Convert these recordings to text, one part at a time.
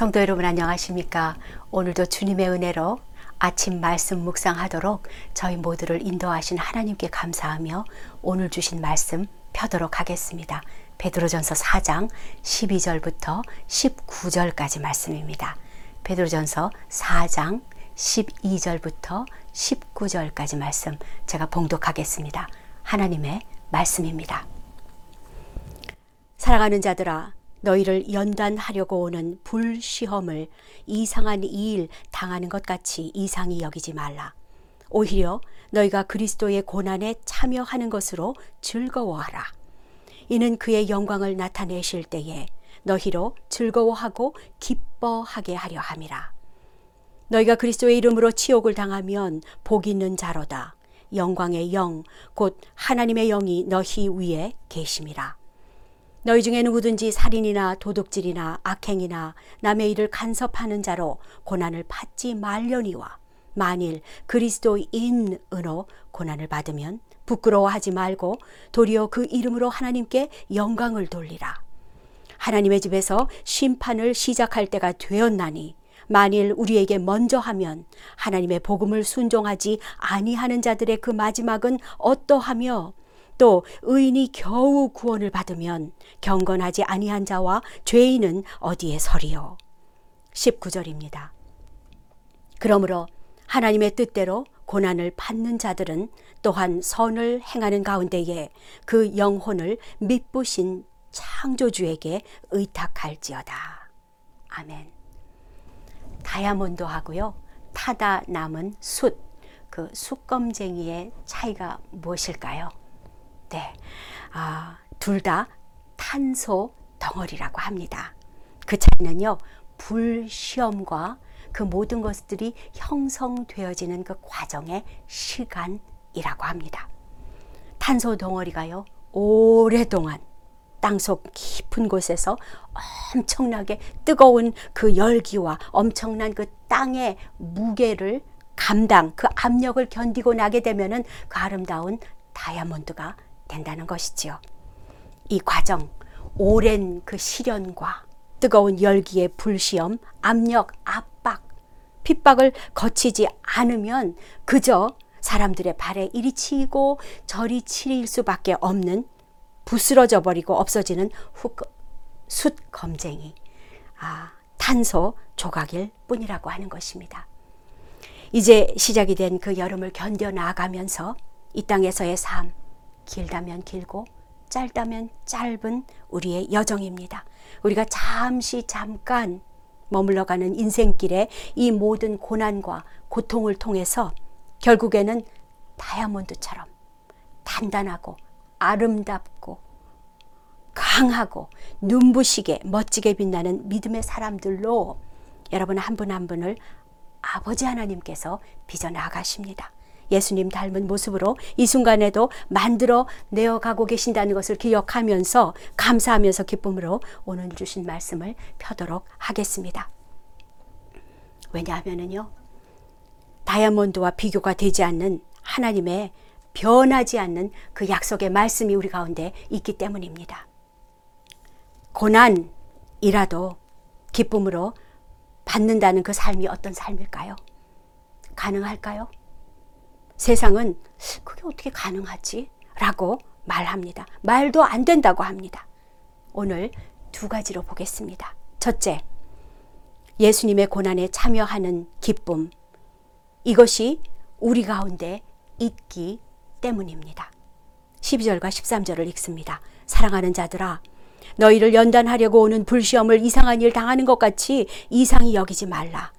성도 여러분 안녕하십니까? 오늘도 주님의 은혜로 아침 말씀 묵상하도록 저희 모두를 인도하신 하나님께 감사하며 오늘 주신 말씀 펴도록 하겠습니다. 베드로전서 4장 12절부터 19절까지 말씀입니다. 베드로전서 4장 12절부터 19절까지 말씀 제가 봉독하겠습니다. 하나님의 말씀입니다. 사랑하는 자들아 너희를 연단하려고 오는 불시험을 이상한 일 당하는 것 같이 이상히 여기지 말라. 오히려 너희가 그리스도의 고난에 참여하는 것으로 즐거워하라. 이는 그의 영광을 나타내실 때에 너희로 즐거워하고 기뻐하게 하려 함이라. 너희가 그리스도의 이름으로 치욕을 당하면 복 있는 자로다. 영광의 영, 곧 하나님의 영이 너희 위에 계심이라. 너희 중에 누구든지 살인이나 도둑질이나 악행이나 남의 일을 간섭하는 자로 고난을 받지 말려니와 만일 그리스도인으로 고난을 받으면 부끄러워하지 말고 도리어 그 이름으로 하나님께 영광을 돌리라. 하나님의 집에서 심판을 시작할 때가 되었나니 만일 우리에게 먼저 하면 하나님의 복음을 순종하지 아니하는 자들의 그 마지막은 어떠하며 또 의인이 겨우 구원을 받으면 경건하지 아니한 자와 죄인은 어디에 서리요. 19절입니다. 그러므로 하나님의 뜻대로 고난을 받는 자들은 또한 선을 행하는 가운데에 그 영혼을 믿부신 창조주에게 의탁할지어다. 아멘. 다이아몬드 하고요. 타다 남은 숯, 그 숯검쟁이의 차이가 무엇일까요? 때 아, 둘 다 탄소 덩어리라고 합니다. 그 차이는요, 불시험과 그 모든 것들이 형성되어지는 그 과정의 시간이라고 합니다. 탄소 덩어리가요, 오랫동안 땅속 깊은 곳에서 엄청나게 뜨거운 그 열기와 엄청난 그 땅의 무게를 감당, 그 압력을 견디고 나게 되면은 그 아름다운 다이아몬드가 된다는 것이지요. 이 과정, 오랜 그 시련과 뜨거운 열기의 불시험, 압력, 압박, 핍박을 거치지 않으면 그저 사람들의 발에 이리 치이고 저리 치일 수밖에 없는 부스러져 버리고 없어지는 후, 숯 검쟁이, 아, 탄소 조각일 뿐이라고 하는 것입니다. 이제 시작이 된 그 여름을 견뎌 나가면서 이 땅에서의 삶, 길다면 길고 짧다면 짧은 우리의 여정입니다. 우리가 잠시 잠깐 머물러 가는 인생길에 이 모든 고난과 고통을 통해서 결국에는 다이아몬드처럼 단단하고 아름답고 강하고 눈부시게 멋지게 빛나는 믿음의 사람들로 여러분 한 분한 한 분을 아버지 하나님께서 빚어 나가십니다. 예수님 닮은 모습으로 이 순간에도 만들어 내어가고 계신다는 것을 기억하면서 감사하면서 기쁨으로 오늘 주신 말씀을 펴도록 하겠습니다. 왜냐하면요 다이아몬드와 비교가 되지 않는 하나님의 변하지 않는 그 약속의 말씀이 우리 가운데 있기 때문입니다. 고난이라도 기쁨으로 받는다는 그 삶이 어떤 삶일까요? 가능할까요? 세상은 그게 어떻게 가능하지? 라고 말합니다. 말도 안 된다고 합니다. 오늘 두 가지로 보겠습니다. 첫째, 예수님의 고난에 참여하는 기쁨. 이것이 우리 가운데 있기 때문입니다. 12절과 13절을 읽습니다. 사랑하는 자들아, 너희를 연단하려고 오는 불시험을 이상한 일 당하는 것 같이 이상히 여기지 말라.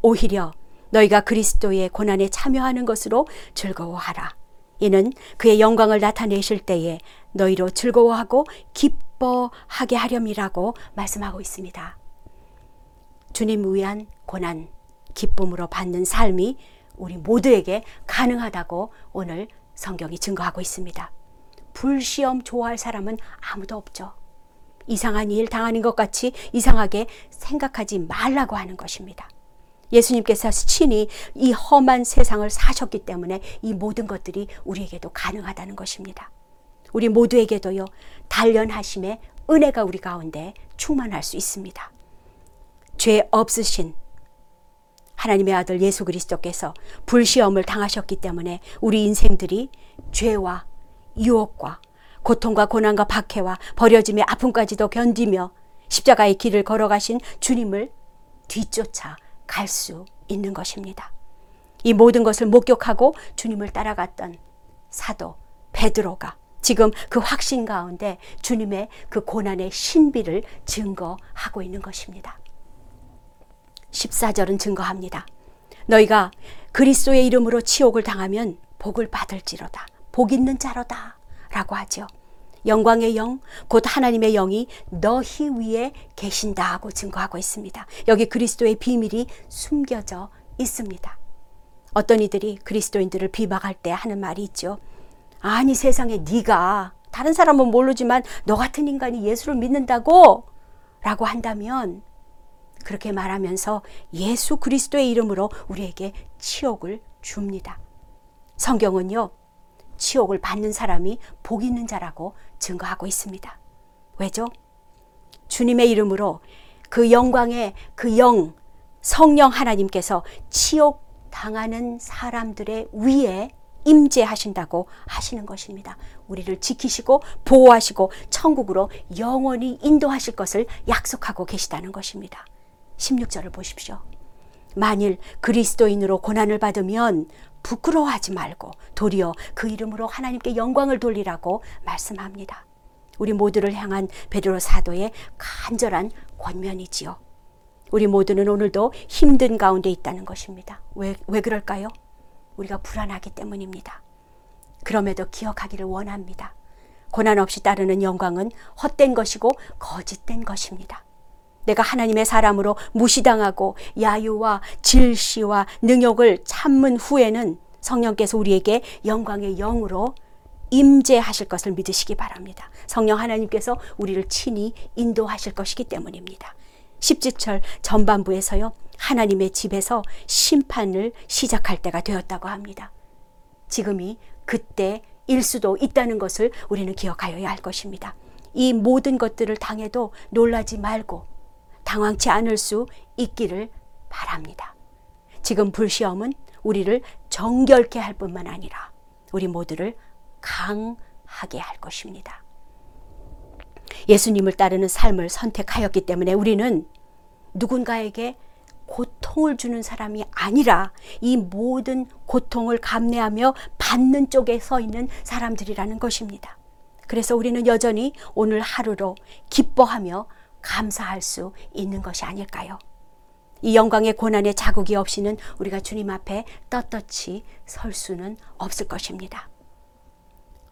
오히려 너희가 그리스도의 고난에 참여하는 것으로 즐거워하라. 이는 그의 영광을 나타내실 때에 너희로 즐거워하고 기뻐하게 하렴이라고 말씀하고 있습니다. 주님 위한 고난, 기쁨으로 받는 삶이 우리 모두에게 가능하다고 오늘 성경이 증거하고 있습니다. 불시험 좋아할 사람은 아무도 없죠. 이상한 일 당하는 것 같이 이상하게 생각하지 말라고 하는 것입니다. 예수님께서 친히 이 험한 세상을 사셨기 때문에 이 모든 것들이 우리에게도 가능하다는 것입니다. 우리 모두에게도요, 단련하심의 은혜가 우리 가운데 충만할 수 있습니다. 죄 없으신 하나님의 아들 예수 그리스도께서 불시험을 당하셨기 때문에 우리 인생들이 죄와 유혹과 고통과 고난과 박해와 버려짐의 아픔까지도 견디며 십자가의 길을 걸어가신 주님을 뒤쫓아 갈 수 있는 것입니다. 이 모든 것을 목격하고 주님을 따라갔던 사도 베드로가 지금 그 확신 가운데 주님의 그 고난의 신비를 증거하고 있는 것입니다. 14절은 증거합니다. 너희가 그리스도의 이름으로 치욕을 당하면 복을 받을지로다. 복 있는 자로다. 라고 하죠. 영광의 영, 곧 하나님의 영이 너희 위에 계신다 하고 증거하고 있습니다. 여기 그리스도의 비밀이 숨겨져 있습니다. 어떤 이들이 그리스도인들을 비방할 때 하는 말이 있죠. 아니 세상에 네가 다른 사람은 모르지만 너 같은 인간이 예수를 믿는다고 라고 한다면 그렇게 말하면서 예수 그리스도의 이름으로 우리에게 치욕을 줍니다. 성경은요, 치욕을 받는 사람이 복 있는 자라고 증거하고 있습니다. 왜죠? 주님의 이름으로 그 영광의 그 영, 성령 하나님께서 치욕 당하는 사람들의 위에 임재하신다고 하시는 것입니다. 우리를 지키시고 보호하시고 천국으로 영원히 인도하실 것을 약속하고 계시다는 것입니다. 16절을 보십시오. 만일 그리스도인으로 고난을 받으면 부끄러워하지 말고 도리어 그 이름으로 하나님께 영광을 돌리라고 말씀합니다. 우리 모두를 향한 베드로 사도의 간절한 권면이지요. 우리 모두는 오늘도 힘든 가운데 있다는 것입니다. 왜, 왜 그럴까요? 우리가 불안하기 때문입니다. 그럼에도 기억하기를 원합니다. 고난 없이 따르는 영광은 헛된 것이고 거짓된 것입니다. 내가 하나님의 사람으로 무시당하고 야유와 질시와 능욕을 참은 후에는 성령께서 우리에게 영광의 영으로 임재하실 것을 믿으시기 바랍니다. 성령 하나님께서 우리를 친히 인도하실 것이기 때문입니다. 십지철 전반부에서요. 하나님의 집에서 심판을 시작할 때가 되었다고 합니다. 지금이 그때 일 수도 있다는 것을 우리는 기억하여야 할 것입니다. 이 모든 것들을 당해도 놀라지 말고 당황치 않을 수 있기를 바랍니다. 지금 불시험은 우리를 정결케 할 뿐만 아니라 우리 모두를 강하게 할 것입니다. 예수님을 따르는 삶을 선택하였기 때문에 우리는 누군가에게 고통을 주는 사람이 아니라 이 모든 고통을 감내하며 받는 쪽에 서 있는 사람들이라는 것입니다. 그래서 우리는 여전히 오늘 하루로 기뻐하며 감사할 수 있는 것이 아닐까요? 이 영광의 고난의 자국이 없이는 우리가 주님 앞에 떳떳이 설 수는 없을 것입니다.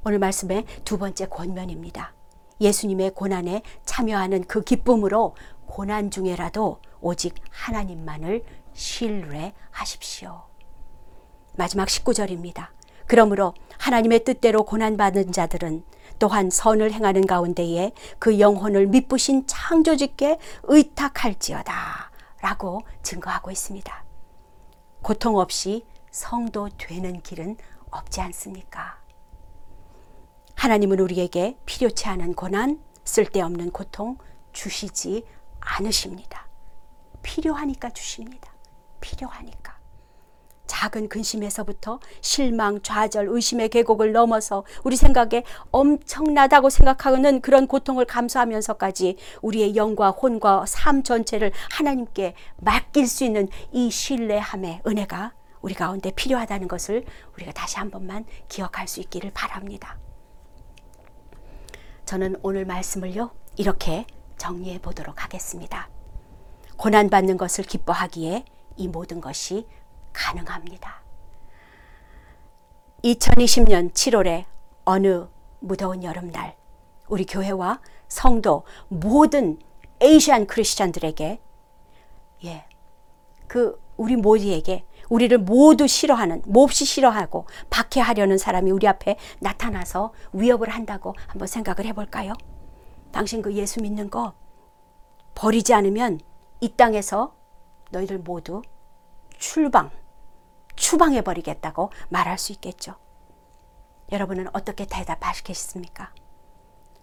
오늘 말씀의 두 번째 권면입니다. 예수님의 고난에 참여하는 그 기쁨으로 고난 중에라도 오직 하나님만을 신뢰하십시오. 마지막 19절입니다. 그러므로 하나님의 뜻대로 고난받은 자들은 또한 선을 행하는 가운데에 그 영혼을 미쁘신 창조주께 의탁할지어다 라고 증거하고 있습니다. 고통 없이 성도 되는 길은 없지 않습니까? 하나님은 우리에게 필요치 않은 고난, 쓸데없는 고통 주시지 않으십니다. 필요하니까 주십니다. 필요하니까. 작은 근심에서부터 실망, 좌절, 의심의 계곡을 넘어서 우리 생각에 엄청나다고 생각하는 그런 고통을 감수하면서까지 우리의 영과 혼과 삶 전체를 하나님께 맡길 수 있는 이 신뢰함의 은혜가 우리 가운데 필요하다는 것을 우리가 다시 한 번만 기억할 수 있기를 바랍니다. 저는 오늘 말씀을요, 이렇게 정리해 보도록 하겠습니다. 고난받는 것을 기뻐하기에 이 모든 것이 가능합니다. 2020년 7월에 어느 무더운 여름날, 우리 교회와 성도 모든 에이시안 크리스천들에게, 예, 그 우리 모두에게 우리를 모두 싫어하는, 몹시 싫어하고 박해하려는 사람이 우리 앞에 나타나서 위협을 한다고 한번 생각을 해 볼까요? 당신 그 예수 믿는 거 버리지 않으면 이 땅에서 너희들 모두 출방, 추방해 버리겠다고 말할 수 있겠죠. 여러분은 어떻게 대답하시겠습니까?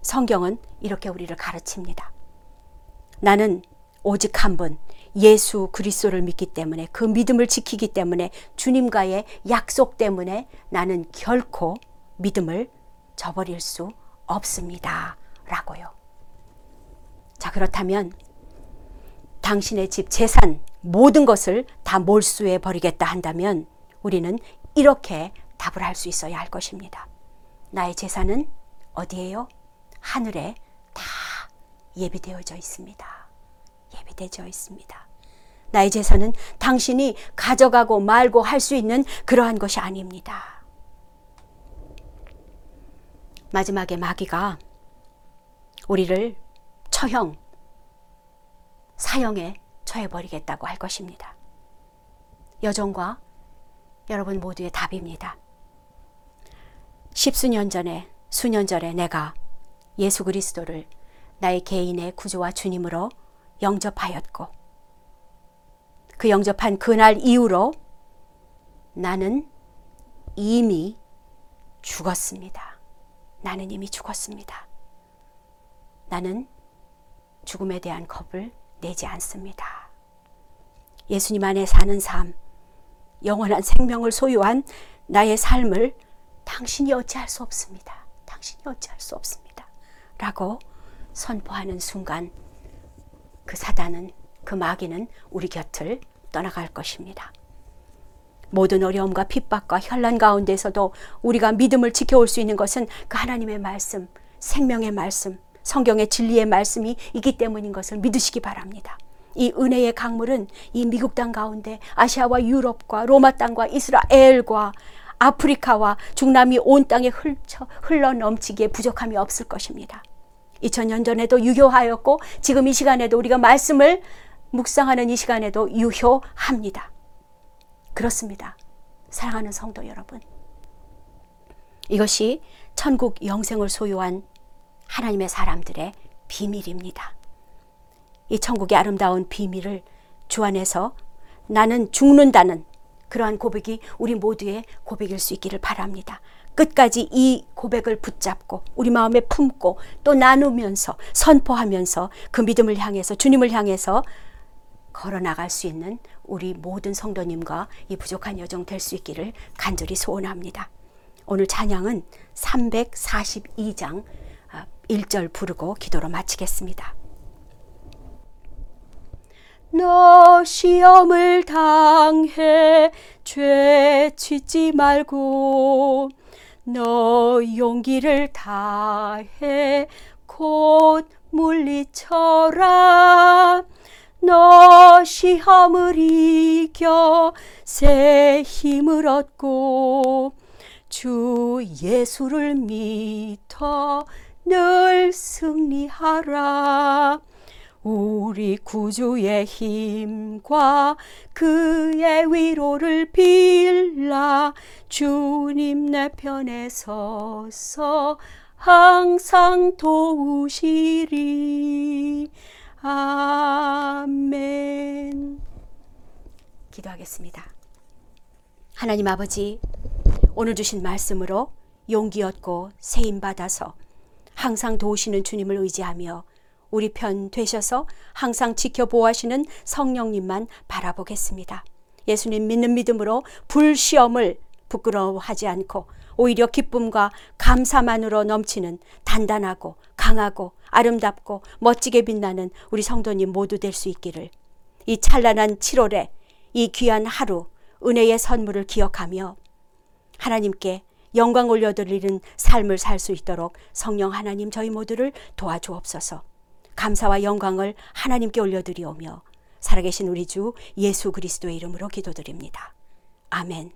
성경은 이렇게 우리를 가르칩니다. 나는 오직 한 분, 예수 그리스도를 믿기 때문에 그 믿음을 지키기 때문에 주님과의 약속 때문에 나는 결코 믿음을 저버릴 수 없습니다. 라고요. 자, 그렇다면 당신의 집 재산 모든 것을 다 몰수해 버리겠다 한다면 우리는 이렇게 답을 할 수 있어야 할 것입니다. 나의 재산은 어디에요? 하늘에 다 예비되어져 있습니다. 예비되어 있습니다. 나의 재산은 당신이 가져가고 말고 할 수 있는 그러한 것이 아닙니다. 마지막에 마귀가 우리를 처형, 사형에 처해버리겠다고 할 것입니다. 여종과 여러분 모두의 답입니다. 십수년 전에, 수년 전에 내가 예수 그리스도를 나의 개인의 구주와 주님으로 영접하였고, 그 영접한 그날 이후로 나는 이미 죽었습니다. 나는 이미 죽었습니다. 나는 죽음에 대한 겁을 내지 않습니다. 예수님 안에 사는 삶, 영원한 생명을 소유한 나의 삶을 당신이 어찌할 수 없습니다. 당신이 어찌할 수 없습니다. 라고 선포하는 순간 그 사단은 그 마귀는 우리 곁을 떠나갈 것입니다. 모든 어려움과 핍박과 현란 가운데서도 우리가 믿음을 지켜올 수 있는 것은 그 하나님의 말씀, 생명의 말씀, 성경의 진리의 말씀이 있기 때문인 것을 믿으시기 바랍니다. 이 은혜의 강물은 이 미국 땅 가운데 아시아와 유럽과 로마 땅과 이스라엘과 아프리카와 중남미 온 땅에 흘쳐, 흘러 넘치기에 부족함이 없을 것입니다. 2000년 전에도 유효하였고 지금 이 시간에도 우리가 말씀을 묵상하는 이 시간에도 유효합니다. 그렇습니다. 사랑하는 성도 여러분. 이것이 천국 영생을 소유한 하나님의 사람들의 비밀입니다. 이 천국의 아름다운 비밀을 주 안에서 나는 죽는다는 그러한 고백이 우리 모두의 고백일 수 있기를 바랍니다. 끝까지 이 고백을 붙잡고 우리 마음에 품고 또 나누면서 선포하면서 그 믿음을 향해서 주님을 향해서 걸어 나갈 수 있는 우리 모든 성도님과 이 부족한 여정 될 수 있기를 간절히 소원합니다. 오늘 찬양은 342장 1절 부르고 기도로 마치겠습니다. 너 시험을 당해 죄 짓지 말고 너 용기를 다해 곧 물리쳐라 너 시험을 이겨 새 힘을 얻고 주 예수를 믿어 늘 승리하라. 우리 구주의 힘과 그의 위로를 빌라. 주님 내 편에 서서 항상 도우시리. 아멘. 기도하겠습니다. 하나님 아버지 오늘 주신 말씀으로 용기 얻고 세임 받아서 항상 도우시는 주님을 의지하며 우리 편 되셔서 항상 지켜보하시는 성령님만 바라보겠습니다. 예수님 믿는 믿음으로 불시험을 부끄러워하지 않고 오히려 기쁨과 감사만으로 넘치는 단단하고 강하고 아름답고 멋지게 빛나는 우리 성도님 모두 될 수 있기를 이 찬란한 7월에 이 귀한 하루 은혜의 선물을 기억하며 하나님께 영광 올려드리는 삶을 살 수 있도록 성령 하나님 저희 모두를 도와주옵소서. 감사와 영광을 하나님께 올려드리오며 살아계신 우리 주 예수 그리스도의 이름으로 기도드립니다. 아멘.